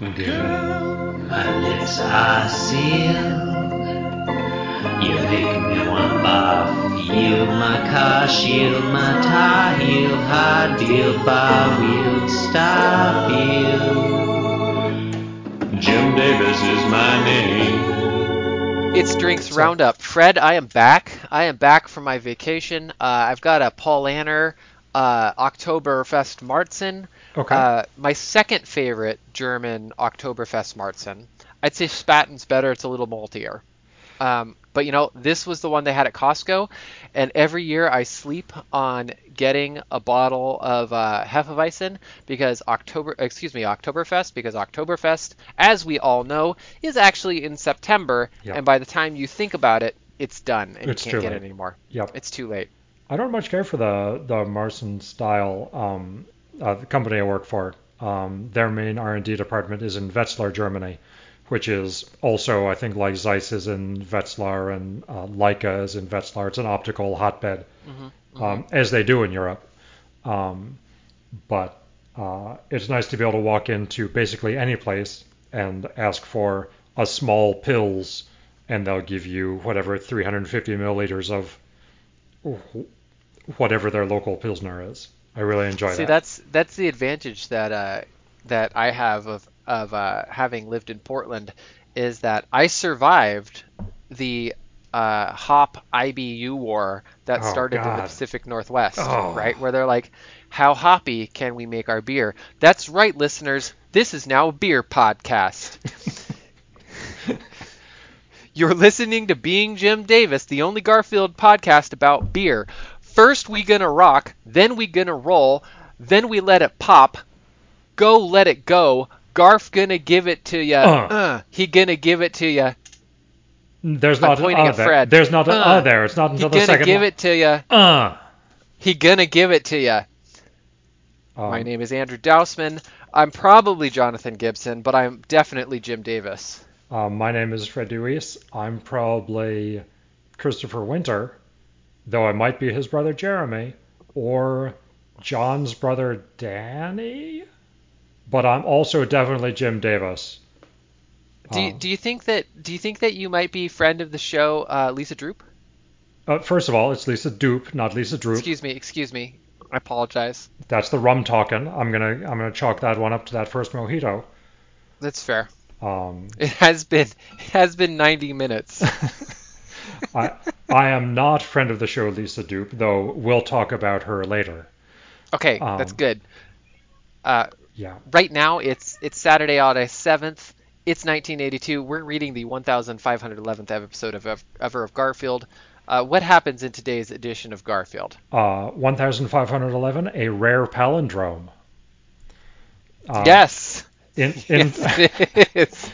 Girl, my lips are sealed. You make me want feel my car shield, my tie heel, high deal, bar wheel, stop you. Jim Davis is my name. It's Drinks Roundup. Fred, I am back. I am back from my vacation. Uh, I've got a Paulaner uh, Oktoberfest Marzen. Okay. Uh, my second favorite German Oktoberfest Marzen. I'd say Spaten's better. It's a little maltier. Um, but you know, this was the one they had at Costco, and every year I sleep on getting a bottle of uh, Hefeweizen because October, excuse me, Oktoberfest because Oktoberfest, as we all know, is actually in September, Yep. and by the time you think about it, it's done and It's you can't get late. it anymore. Yep. It's too late. I don't much care for the the Marzen style. Um, uh, the company I work for, um, their main R&D department is in Wetzlar, Germany, which is also I think like Zeiss is in Wetzlar and uh, Leica is in Wetzlar. It's an optical hotbed, Um, as they do in Europe. Um, but uh, it's nice to be able to walk into basically any place and ask for a small pils, and they'll give you whatever 350 milliliters of whatever their local pilsner is. I really enjoy See, that. that's that's the advantage that uh, that I have of of uh, having lived in Portland is that I survived the uh, hop IBU war that Oh, started in the Pacific Northwest, Oh. right? Where they're like, "How hoppy can we make our beer?" That's right, listeners. This is now a beer podcast. You're listening to Being Jim Davis, the only Garfield podcast about beer. First we gonna rock, then we gonna roll, then we let it pop. Go let it go. Garf gonna give it to ya. Uh. Uh, he gonna give it to ya. There's I'm not an uh at. Fred. There's not an Uh. uh, there. It's not He until the gonna give one. it to ya. Uh. He gonna give it to ya. Um, My name is Andrew Dousman. I'm probably Jonathan Gibson, but I'm definitely Jim Davis. um, my name is Fred Deweese. I'm probably Christopher Winter, though I might be his brother Jeremy or John's brother Danny. But I'm also definitely Jim Davis. Do you, Um, do you think that do you think that you might be friend of the show, uh, Lisa Droop? Uh, first of all, it's Lisa Dupe, not Lisa Droop. Excuse me, excuse me. I apologize. That's the rum talking. I'm gonna I'm gonna chalk that one up to that first mojito. That's fair. Um, It has been it has been 90 minutes. I I am not friend of the show Lisa Dupe, though we'll talk about her later. Okay, that's Um, good. Uh, Yeah. right now it's it's Saturday, August 7th. It's 1982. We're reading the 1511th episode of Ever of Garfield. Uh, what happens in today's edition of Garfield? Uh, 1511, a rare palindrome. Uh, yes. In in yes, it is.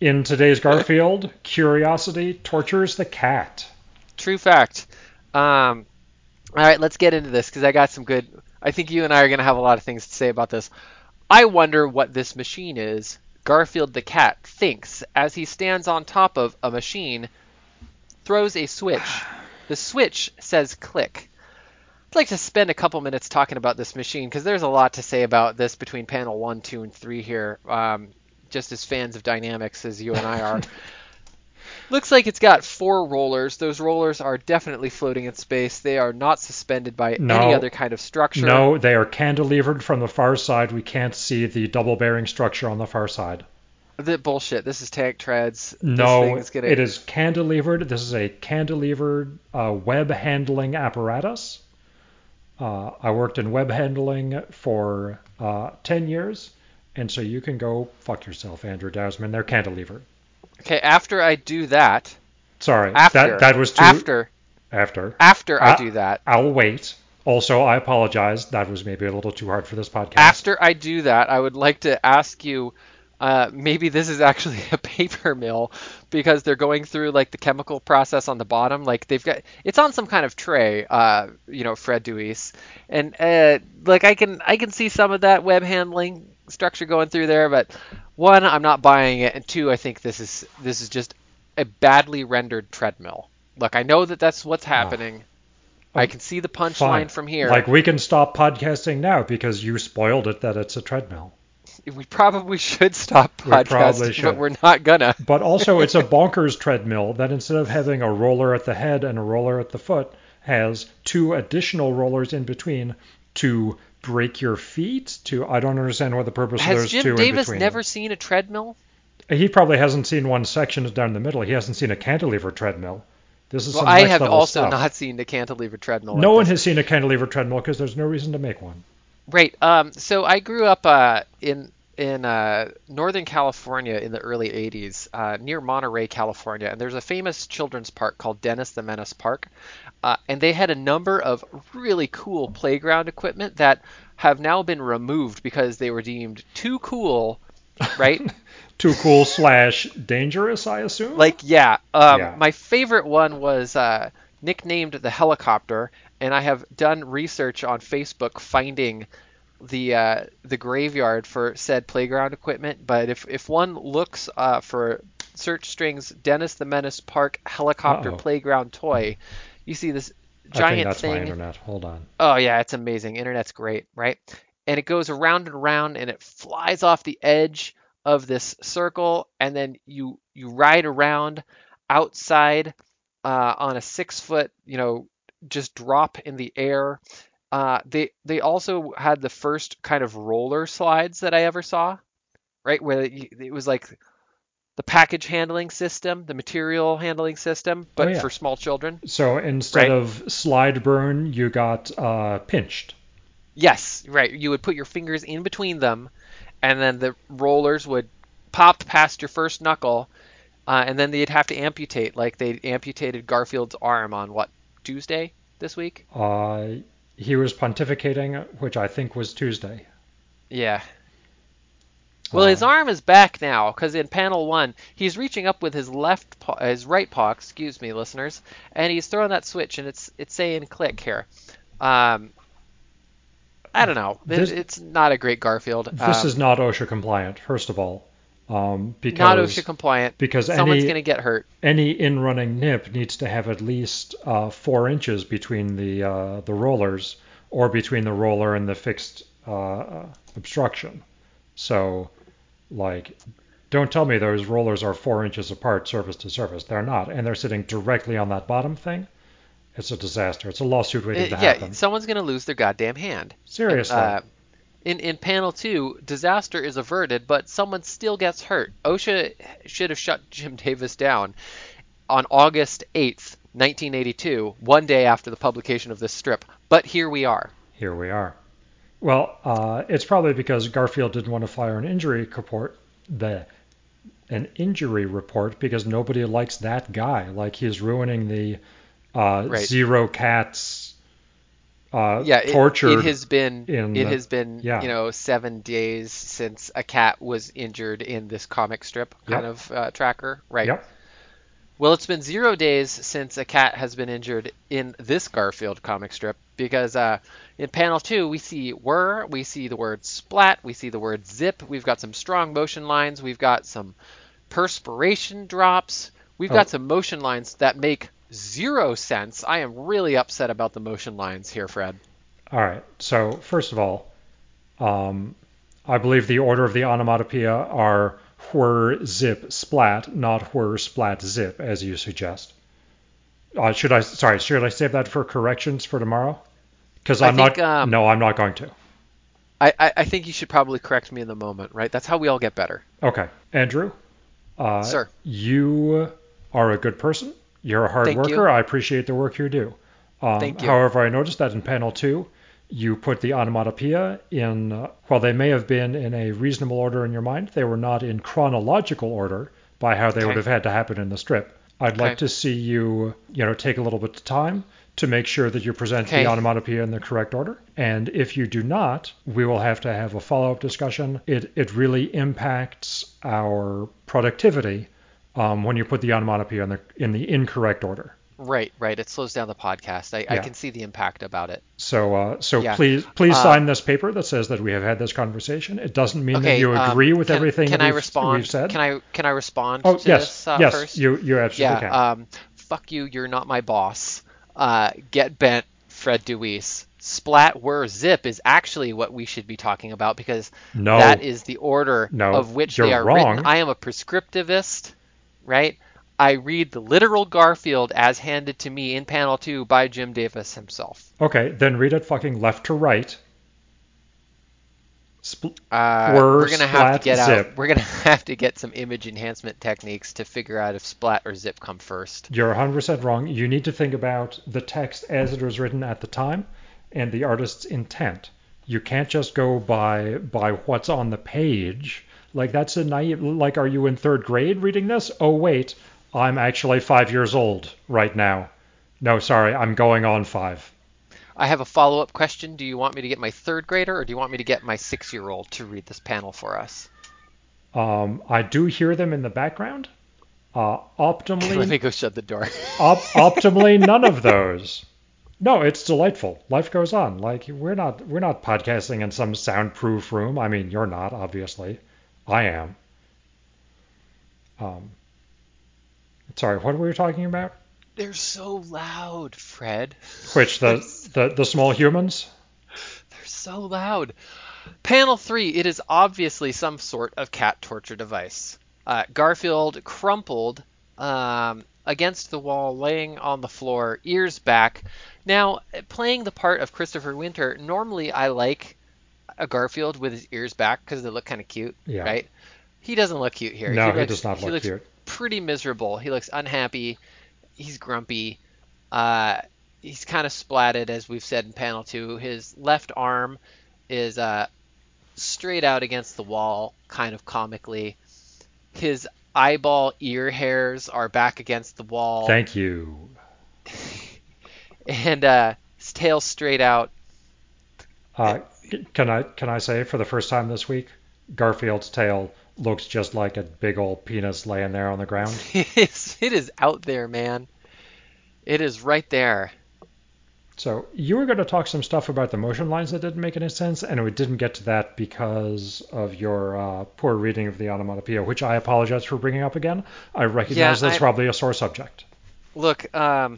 In today's Garfield, curiosity tortures the cat. True fact. Um, all right, let's get into this because I got some good. I think you and I are going to have a lot of things to say about this. I wonder what this machine is. Garfield the cat thinks as he stands on top of a machine, throws a switch. The switch says click. I'd like to spend a couple minutes talking about this machine because there's a lot to say about this between panel one, two, and three here. Um, just as fans of dynamics as you and I are. Looks like it's got four rollers. Those rollers are definitely floating in space. They are not suspended by No. any other kind of structure. No, they are cantilevered from the far side. We can't see the double bearing structure on the far side. The bullshit. This is tank treads. No, is gonna... it is cantilevered. This is a cantilevered uh, web handling apparatus. Uh, I worked in web handling for uh, 10 years, and so you can go fuck yourself, Andrew Dousman. They're cantilevered. Okay, after I do that, Sorry, after that that was too after after. after I Uh, do that, I'll wait. Also, I apologize. That was maybe a little too hard for this podcast. after I do that, I would like to ask you. Uh, maybe this is actually a paper mill because they're going through like the chemical process on the bottom. Like they've got it's on some kind of tray. Uh, you know, Fred Deweese, and uh, like I can I can see some of that web handling structure going through there. But one, I'm not buying it, and two, I think this is this is just a badly rendered treadmill. Look, I know that that's what's ah. happening. I can see the punchline from here. Like we can stop podcasting now because you spoiled it that it's a treadmill. we probably should stop We podcasting, should. but we're not gonna. But also, it's a bonkers treadmill that instead of having a roller at the head and a roller at the foot, has two additional rollers in between to break your feet. To I don't understand what the purpose of those two Jim in Davis never seen a treadmill? He probably hasn't seen one section down the middle. He hasn't seen a cantilever treadmill. This is Well, I have also stuff. not seen the cantilever treadmill. No like one this. has seen a cantilever treadmill because there's no reason to make one. Right. Um. So I grew up uh, in in uh, Northern California in the early '80s, uh, near Monterey, California, and there's a famous children's park called Dennis the Menace Park, uh, and they had a number of really cool playground equipment that have now been removed because they were deemed too cool. Right. Too cool slash dangerous, I assume. Like, yeah. Um, Yeah. My favorite one was uh, nicknamed the helicopter, and I have done research on Facebook finding the uh, the graveyard for said playground equipment. But if if one looks uh, for search strings Dennis the Menace Park helicopter Uh-oh. playground toy, you see this giant I think that's my thing. internet. Hold on. Oh yeah, it's amazing. Internet's great, right? And it goes around and around and it flies off the edge of this circle and then you you ride around outside uh, on a six foot, you know, just drop in the air. Uh, they they also had the first kind of roller slides that I ever saw, right? Where it, was like the package handling system, the material handling system, but yeah. for small children. So instead Right. of slide burn, you got uh, pinched. Yes, right. You would put your fingers in between them, and then the rollers would pop past your first knuckle, uh, and then they'd have to amputate, like they amputated Garfield's arm on what Tuesday this week. Uh, he was pontificating, which I think was Tuesday. Yeah. Well, his Uh, arm is back now because in panel one, he's reaching up with his left, paw, his right paw, excuse me, listeners, and he's throwing that switch, and it's it's saying click here. Um, I don't know. This- it's not a great Garfield. This Um, is not OSHA compliant, first of all, um, because not OSHA compliant. because Someone's gonna get hurt. any in-running nip needs to have at least uh, four inches between the uh, the rollers or between the roller and the fixed uh, obstruction. So, like, don't tell me those rollers are four inches apart, surface to surface. They're not, and they're sitting directly on that bottom thing. It's a disaster. It's a lawsuit waiting Uh, to yeah, happen. someone's gonna lose their goddamn hand. Seriously. Uh, in in panel two, disaster is averted, but someone still gets hurt. OSHA should have shut Jim Davis down on August 8th, 1982, one day after the publication of this strip. But here we are. Here we are. Well, uh, it's probably because Garfield didn't want to fire an injury report, the an injury report, because nobody likes that guy. Like he's ruining the uh, Right. zero cats uh, Yeah, it, tortured. it has been it the- has been yeah. you know seven days since a cat was injured in this comic strip kind Yep. of uh, tracker, right? Yep. Well, it's been zero days since a cat has been injured in this Garfield comic strip because uh, in panel two we see whir, we see the word splat, we see the word zip, we've got some strong motion lines, we've got some perspiration drops, we've Oh. got some motion lines that make zero sense. I am really upset about the motion lines here, Fred. All right. So first of all, um, I believe the order of the onomatopoeia are whir, zip, splat, not whir, splat, zip, as you suggest. Uh, should I? Sorry, should I save that for corrections for tomorrow? Because I'm think, not. um, no, I'm not going to. I, I, I think you should probably correct me in the moment, right? That's how we all get better. Okay, Andrew. Uh, Sir. You are a good person. You're a hard Thank worker. you. I appreciate the work you do. Um, Thank you. However, I noticed that in panel two, you put the onomatopoeia in, uh, while they may have been in a reasonable order in your mind, they were not in chronological order by how they Okay. would have had to happen in the strip. I'd Okay. like to see you, you know, take a little bit of time to make sure that you present Okay. the onomatopoeia in the correct order. And if you do not, we will have to have a follow-up discussion. It it really impacts our productivity um, when you put the onomatopoeia in the in the incorrect order. Right, right. It slows down the podcast. I, I can see the impact about it. So, uh, so Yeah. please, please Uh, sign this paper that says that we have had this conversation. It doesn't mean that Okay. you um, agree with can, everything Can that I we've, respond? we've said. Can I can I respond oh, to yes, this uh, yes, first? you you absolutely yeah. can. Um, fuck you. You're not my boss. Uh, get bent, Fred Deweese. splat whir zip is actually what we should be talking about because No. that is the order No, of which they are wrong. written. I am a prescriptivist, right? I read the literal Garfield as handed to me in panel two by Jim Davis himself. Okay, then read it fucking left to right. Spl- Uh, we're gonna have to get out. zip. We're gonna have to get some image enhancement techniques to figure out if splat or zip come first. You're 100% wrong. You need to think about the text as it was written at the time and the artist's intent. You can't just go by by what's on the page. Like that's a naive like are you in 3rd grade reading this? Oh wait, I'm actually 5 years old right now. No, sorry, I'm going on 5. I have a follow-up question. Do you want me to get my third grader or do you want me to get my six-year-old to read this panel for us? Um, I do hear them in the background. Uh, optimally, Let me go shut the door. op- optimally none of those. No, it's delightful. Life goes on. Like we're not we're not podcasting in some soundproof room. I mean, you're not obviously. I am. Um. Sorry, what were we talking about? They're so loud, Fred. Which the the, the small humans? They're so loud. Panel three. It is obviously some sort of cat torture device. Uh, Garfield crumpled um, against the wall, laying on the floor, ears back. Now, playing the part of Christopher Winter, normally I like a Garfield with his ears back because they look kind of cute, Yeah. right? He doesn't look cute here. No, he looks, does not look looks cute. Pretty miserable. He looks unhappy. He's grumpy. Uh, he's kind of splatted, as we've said in panel two. His left arm is uh, straight out against the wall, kind of comically. His eyeball ear hairs are back against the wall, Thank you. and uh, his tail straight out. Uh, can I can I say for the first time this week, Garfield's tail looks just like a big old penis laying there on the ground. It is, it is out there, man. It is right there. So you were going to talk some stuff about the motion lines that didn't make any sense, and we didn't get to that because of your uh, poor reading of the onomatopoeia, which I apologize for bringing up again. I recognize Yeah, that's I- probably a sore subject. Look, um,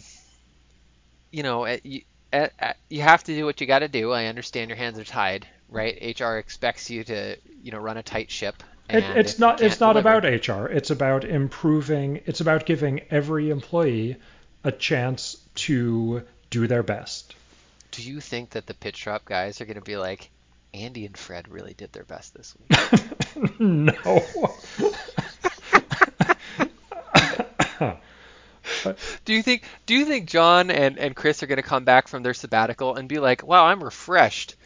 you know, you, uh, uh, you have to do what you got to do. I understand your hands are tied, right? HR expects you to, you know, run a tight ship. It, it's not. It's can't deliver- about HR. It's about improving. It's about giving every employee a chance to do their best. Do you think that the Pitch Drop guys are going to be like, Andy and Fred really did their best this week? no. do you think Do you think John and, and Chris are going to come back from their sabbatical and be like, "Wow, I'm refreshed.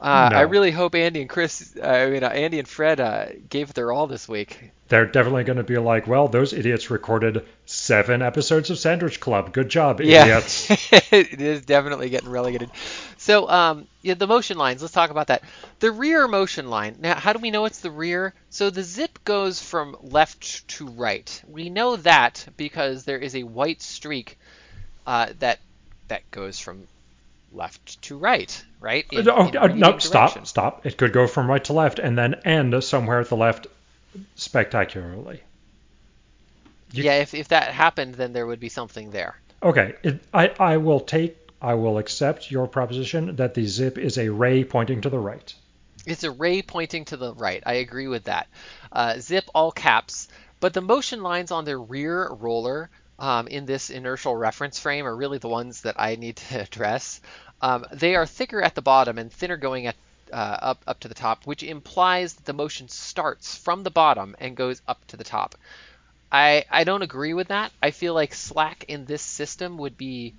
Uh, No. I really hope Andy and Chris, uh, I mean uh, Andy and Fred, uh, gave it their all this week." They're definitely going to be like, well, those idiots recorded seven episodes of Sandwich Club. Good job, Yeah, idiots. it is definitely getting relegated. So, um, yeah, the motion lines. Let's talk about that. The rear motion line. Now, how do we know it's the rear? So the zip goes from left to right. We know that because there is a white streak uh, that that goes from left to right. Right. In- oh, in uh, no, stop, direction. stop. It could go from right to left and then end somewhere at the left spectacularly. You- Yeah, if if that happened, then there would be something there. Okay, it, I, I will take, I will accept your proposition that the zip is a ray pointing to the right. It's a ray pointing to the right. I agree with that. Uh, zip all caps, but the motion lines on the rear roller um, in this inertial reference frame are really the ones that I need to address. Um, they are thicker at the bottom and thinner going at uh, up up to the top, which implies that the motion starts from the bottom and goes up to the top. I I don't agree with that. I feel like slack in this system would be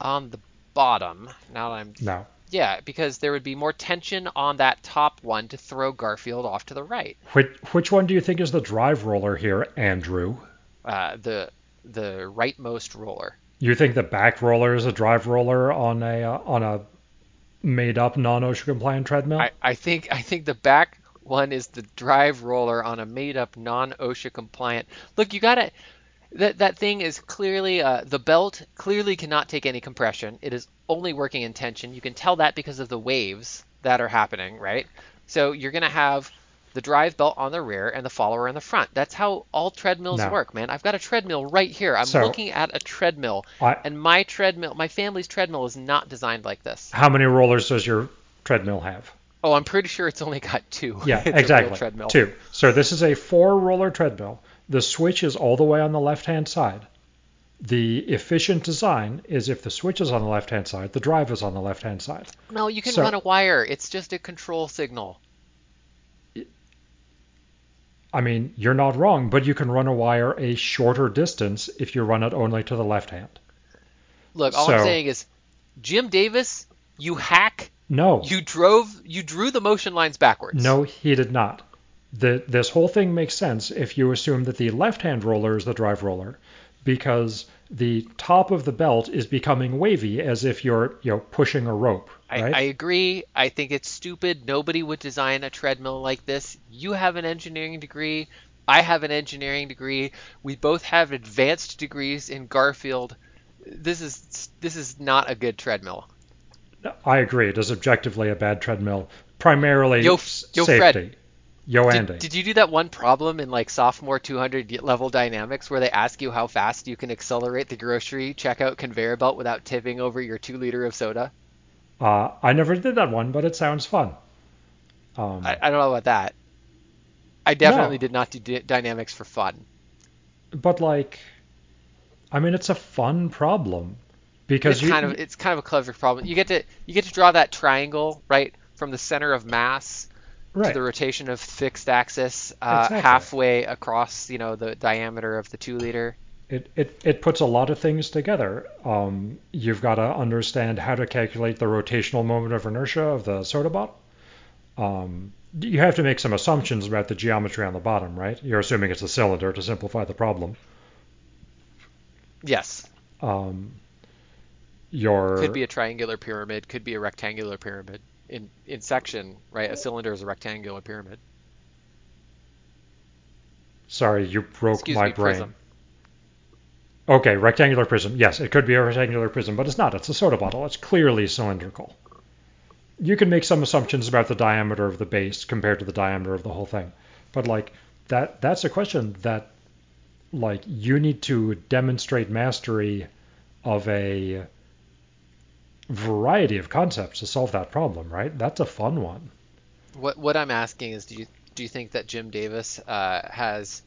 on the bottom. Now that I'm No. yeah, because there would be more tension on that top one to throw Garfield off to the right. Which, which one do you think is the drive roller here, Andrew? Uh, the the rightmost roller. You think the back roller is a drive roller on a uh, on a made up non OSHA compliant treadmill? I, I think I think the back one is the drive roller on a made up non OSHA compliant. Look, you gotta that that thing is clearly uh, the belt clearly cannot take any compression. It is only working in tension. You can tell that because of the waves that are happening, right? So you're gonna have the drive belt on the rear and the follower in the front. That's how all treadmills No. work, man. I've got a treadmill right here. I'm So- looking at a treadmill, I- and my treadmill, my family's treadmill is not designed like this. How many rollers does your treadmill have? Oh, I'm pretty sure it's only got two. Yeah, It's a real exactly. treadmill. Two. So this is a four roller treadmill. The switch is all the way on the left hand side. The efficient design is if the switch is on the left hand side, the drive is on the left hand side. No, you can So- run a wire. It's just a control signal. I mean, you're not wrong, but you can run a wire a shorter distance if you run it only to the left hand. Look, all I'm saying is, Jim Davis, you hack. No. You drove. You drew the motion lines backwards. No, he did not. The, this whole thing makes sense if you assume that the left-hand roller is the drive roller, because the top of the belt is becoming wavy as if you're you know pushing a rope, I, right? I agree. I think it's stupid. Nobody would design a treadmill like this. You have an engineering degree. I have an engineering degree. We both have advanced degrees in Garfield. This is this is not a good treadmill. I agree. It is objectively a bad treadmill, primarily Yo- yo, Fred. Yo, Andy. Did, did you do that one problem in like sophomore 200 level dynamics where they ask you how fast you can accelerate the grocery checkout conveyor belt without tipping over your two liter of soda? uh, I never did that one, but it sounds fun. Um, I, I don't know about that. I definitely No. did not do d- dynamics for fun. but like, I mean, it's a fun problem because it's you kind of it's kind of a clever problem. You get to you get to draw that triangle right from the center of mass right. to the rotation of fixed axis uh, Exactly. halfway across you know the diameter of the two liter. It, it, it puts a lot of things together. Um, you've got to understand how to calculate the rotational moment of inertia of the soda bottle. Um, you have to make some assumptions about the geometry on the bottom, right? You're assuming it's a cylinder to simplify the problem. Yes, Um, your could be a triangular pyramid, could be a rectangular pyramid. In in section, right? A cylinder is a rectangular pyramid. sorry, you broke Excuse my me, brain. prism. Okay, rectangular prism. Yes, it could be a rectangular prism, but it's not. It's a soda bottle. It's clearly cylindrical. You can make some assumptions about the diameter of the base compared to the diameter of the whole thing. But like that that's a question that like you need to demonstrate mastery of a variety of concepts to solve that problem, right? That's a fun one. What what I'm asking is, do you do you think that Jim Davis uh, has,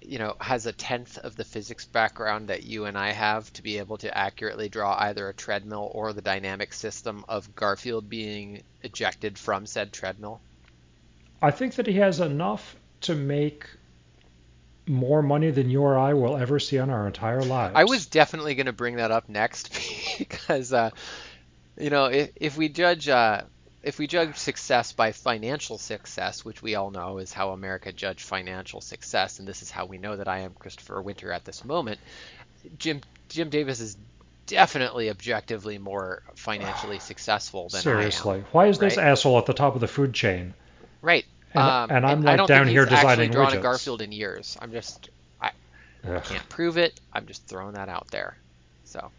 you know, has a tenth of the physics background that you and I have to be able to accurately draw either a treadmill or the dynamic system of Garfield being ejected from said treadmill? I think that he has enough to make more money than you or I will ever see on our entire lives. I was definitely going to bring that up next because, uh, you know, if, if we judge uh, if we judge success by financial success, which we all know is how America judge financial success, and this is how we know that I am Christopher Winter at this moment, Jim Jim Davis is definitely objectively more financially successful than I am. Seriously, why is this asshole at the top of the food chain? Right. And- um, and I'm, I like, don't down think here he's actually designing drawn a widgets. Garfield in years. I'm just I Ugh. can't prove it. I'm just throwing that out there. So,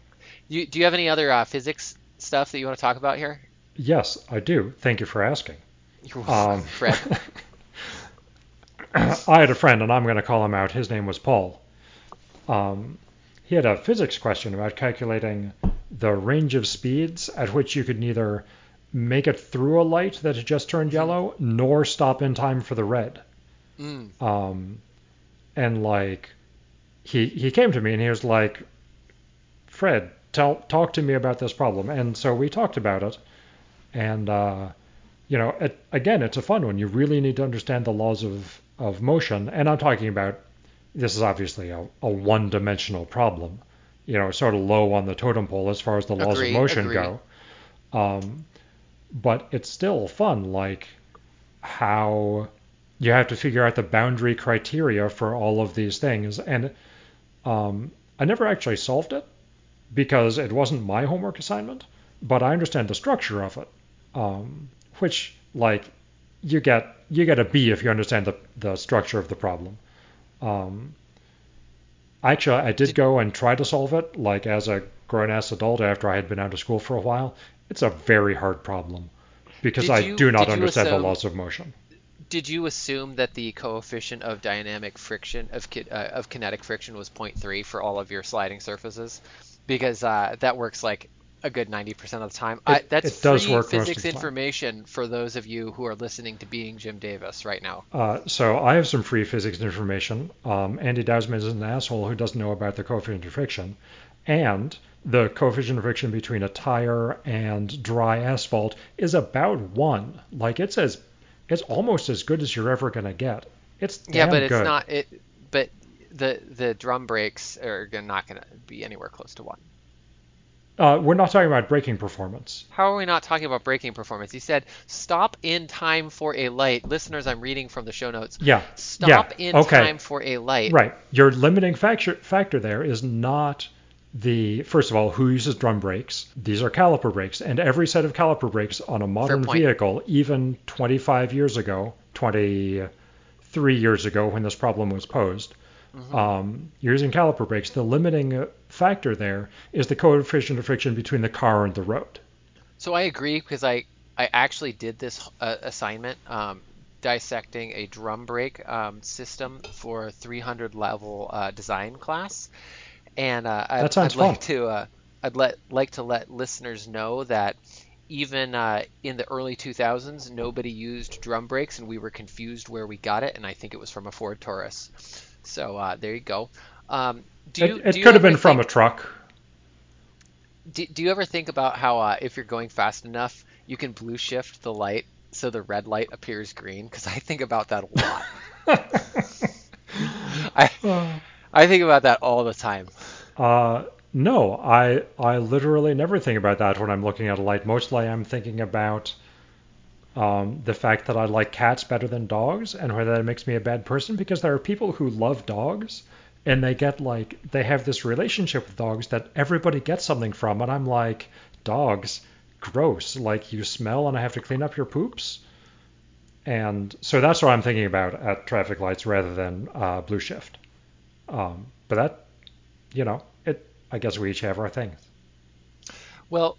you do you have any other uh, physics stuff that you want to talk about here? Yes, I do. Thank you for asking. You're Um, Fred. I had a friend, and I'm going to call him out. His name was Paul. Um, he had a physics question about calculating the range of speeds at which you could neither make it through a light that had just turned yellow, nor stop in time for the red. Mm. Um, and like, he he came to me and he was like, Fred, tell talk to me about this problem. And so we talked about it. And uh, you know, it, again, it's a fun one. You really need to understand the laws of of motion. And I'm talking about this is obviously a, a one-dimensional problem. You know, sort of low on the totem pole as far as the laws Agree, of motion agree. go. Um, but it's still fun, like how you have to figure out the boundary criteria for all of these things. And um, I never actually solved it because it wasn't my homework assignment, but I understand the structure of it, um, which like you get you get a B if you understand the the structure of the problem. Um, actually, I did go and try to solve it like as a grown ass adult after I had been out of school for a while. It's a very hard problem because I do not understand the laws of motion. did you assume that the coefficient of dynamic friction of uh, of kinetic friction was 0.3 for all of your sliding surfaces? Because uh, that works like a good 90% of the time. I, that's it does free work physics information for those of you who are listening to Being Jim Davis right now. Uh, so I have some free physics information. Um, Andy Dousman is an asshole who doesn't know about the coefficient of friction, and the coefficient of friction between a tire and dry asphalt is about one. Like it's as, it's almost as good as you're ever gonna get. It's yeah, but it's good. not it. But the the drum brakes are not going to be anywhere close to one. Uh, we're not talking about braking performance. How are we not talking about braking performance? He said, "Stop in time for a light." Listeners, I'm reading from the show notes. Yeah. Stop yeah. in okay. time for a light. Right. Your limiting factor factor there is not the first of all who uses drum brakes. These are caliper brakes, and every set of caliper brakes on a modern vehicle, even 25 years ago, 23 years ago when this problem was posed, Mm-hmm. um, you're using caliper brakes. The limiting factor there is the coefficient of friction between the car and the road. So I agree because I I actually did this uh, assignment um, dissecting a drum brake um, system for a 300 level uh, design class, and uh, I'd, I'd like fun. to uh, I'd let like to let listeners know that even uh, in the early 2000s, nobody used drum brakes, and we were confused where we got it, and I think it was from a Ford Taurus. So uh, there you go. Um, do you, it it do you could have been from a truck. do, do you ever think about how uh, if you're going fast enough, you can blue shift the light so the red light appears green? Because I think about that a lot. I I think about that all the time. Uh, no, I I literally never think about that when I'm looking at a light. Mostly, I'm thinking about um, the fact that I like cats better than dogs, and whether that makes me a bad person. Because there are people who love dogs, and they get like they have this relationship with dogs that everybody gets something from, and I'm like, dogs, gross. Like you smell, and I have to clean up your poops. And so that's what I'm thinking about at traffic lights rather than uh, blue shift. Um, but that you know, it. I guess we each have our things. Well,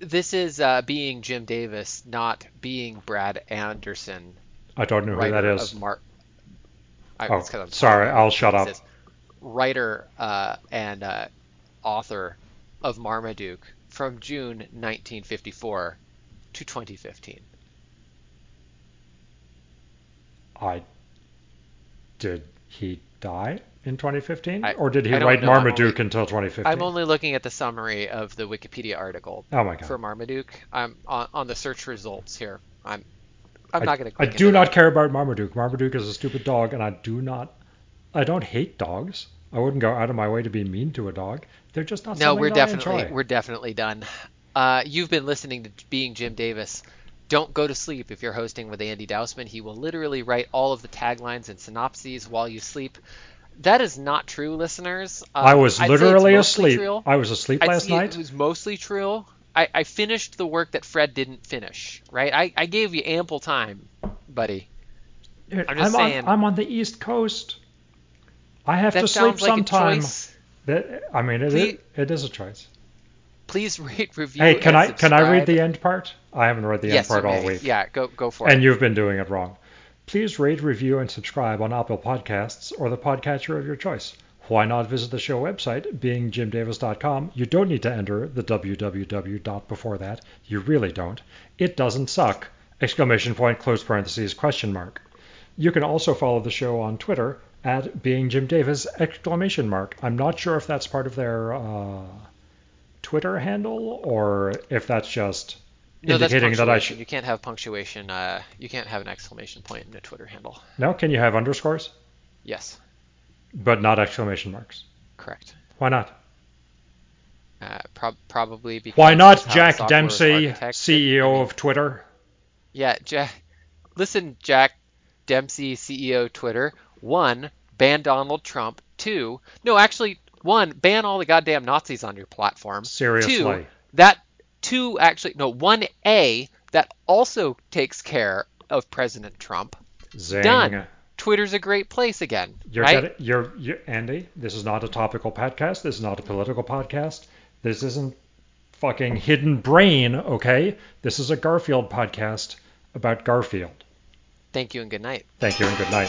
this is uh, being Jim Davis, not being Brad Anderson, I don't know who that is. Mark. I, Oh, it's 'cause I'm sorry, I'll shut up. Writer uh, and uh, author of Marmaduke from June 1954 to 2015. I did he die in 2015, I- or did he write know, Marmaduke only- until 2015? I'm only looking at the summary of the Wikipedia article oh my god! for Marmaduke. I'm on, on the search results here. I'm I'm I, not going to. I do not care about Marmaduke. Marmaduke is a stupid dog, and I do not. I don't hate dogs. I wouldn't go out of my way to be mean to a dog. They're just not No, we're that definitely we're definitely done. Uh, you've been listening to Being Jim Davis. Don't go to sleep if you're hosting with Andy Dousman. He will literally write all of the taglines and synopses while you sleep. That is not true, listeners. Um, I was I'd say it's literally asleep. true. I was asleep I'd last night. It was mostly true. I, I finished the work that Fred didn't finish. Right? I, I gave you ample time, buddy. Dude, I'm just on, saying. I'm on the East Coast. I have That to sleep sounds like sometime. a choice. That I mean, it, Please- it is a choice. Please rate, review. Hey, can and I can I read the end part? I haven't read the yes, end part you all may. week. Yeah, go go for and it. And you've been doing it wrong. Please rate, review, and subscribe on Apple Podcasts or the podcatcher of your choice. Why not visit the show website, beingjimdavis.com? You don't need to enter the www dot before that. You really don't. It doesn't suck! Exclamation point, close parentheses, question mark. You can also follow the show on Twitter at beingjimdavis, exclamation mark. I'm not sure if that's part of their uh, Twitter handle or if that's just No, indicating that I should. You can't have punctuation. Uh, you can't have an exclamation point in a Twitter handle. No, can you have underscores? Yes, but not exclamation marks. correct. Why not? Uh, prob- probably because Why not Jack Dempsey. CEO I mean, of Twitter? Yeah, Jack. Listen, Jack Dempsey, CEO Twitter. One, ban Donald Trump. Two, no, actually, one, ban all the goddamn Nazis on your platform. Seriously. Two, that two actually no one A that also takes care of President Trump. Zing. Done. Twitter's a great place again. You're right? Getting, you're, you're Andy. This is not a topical podcast. This is not a political podcast. This isn't fucking hidden brain. Okay, this is a Garfield podcast about Garfield. Thank you and good night. Thank you and good night.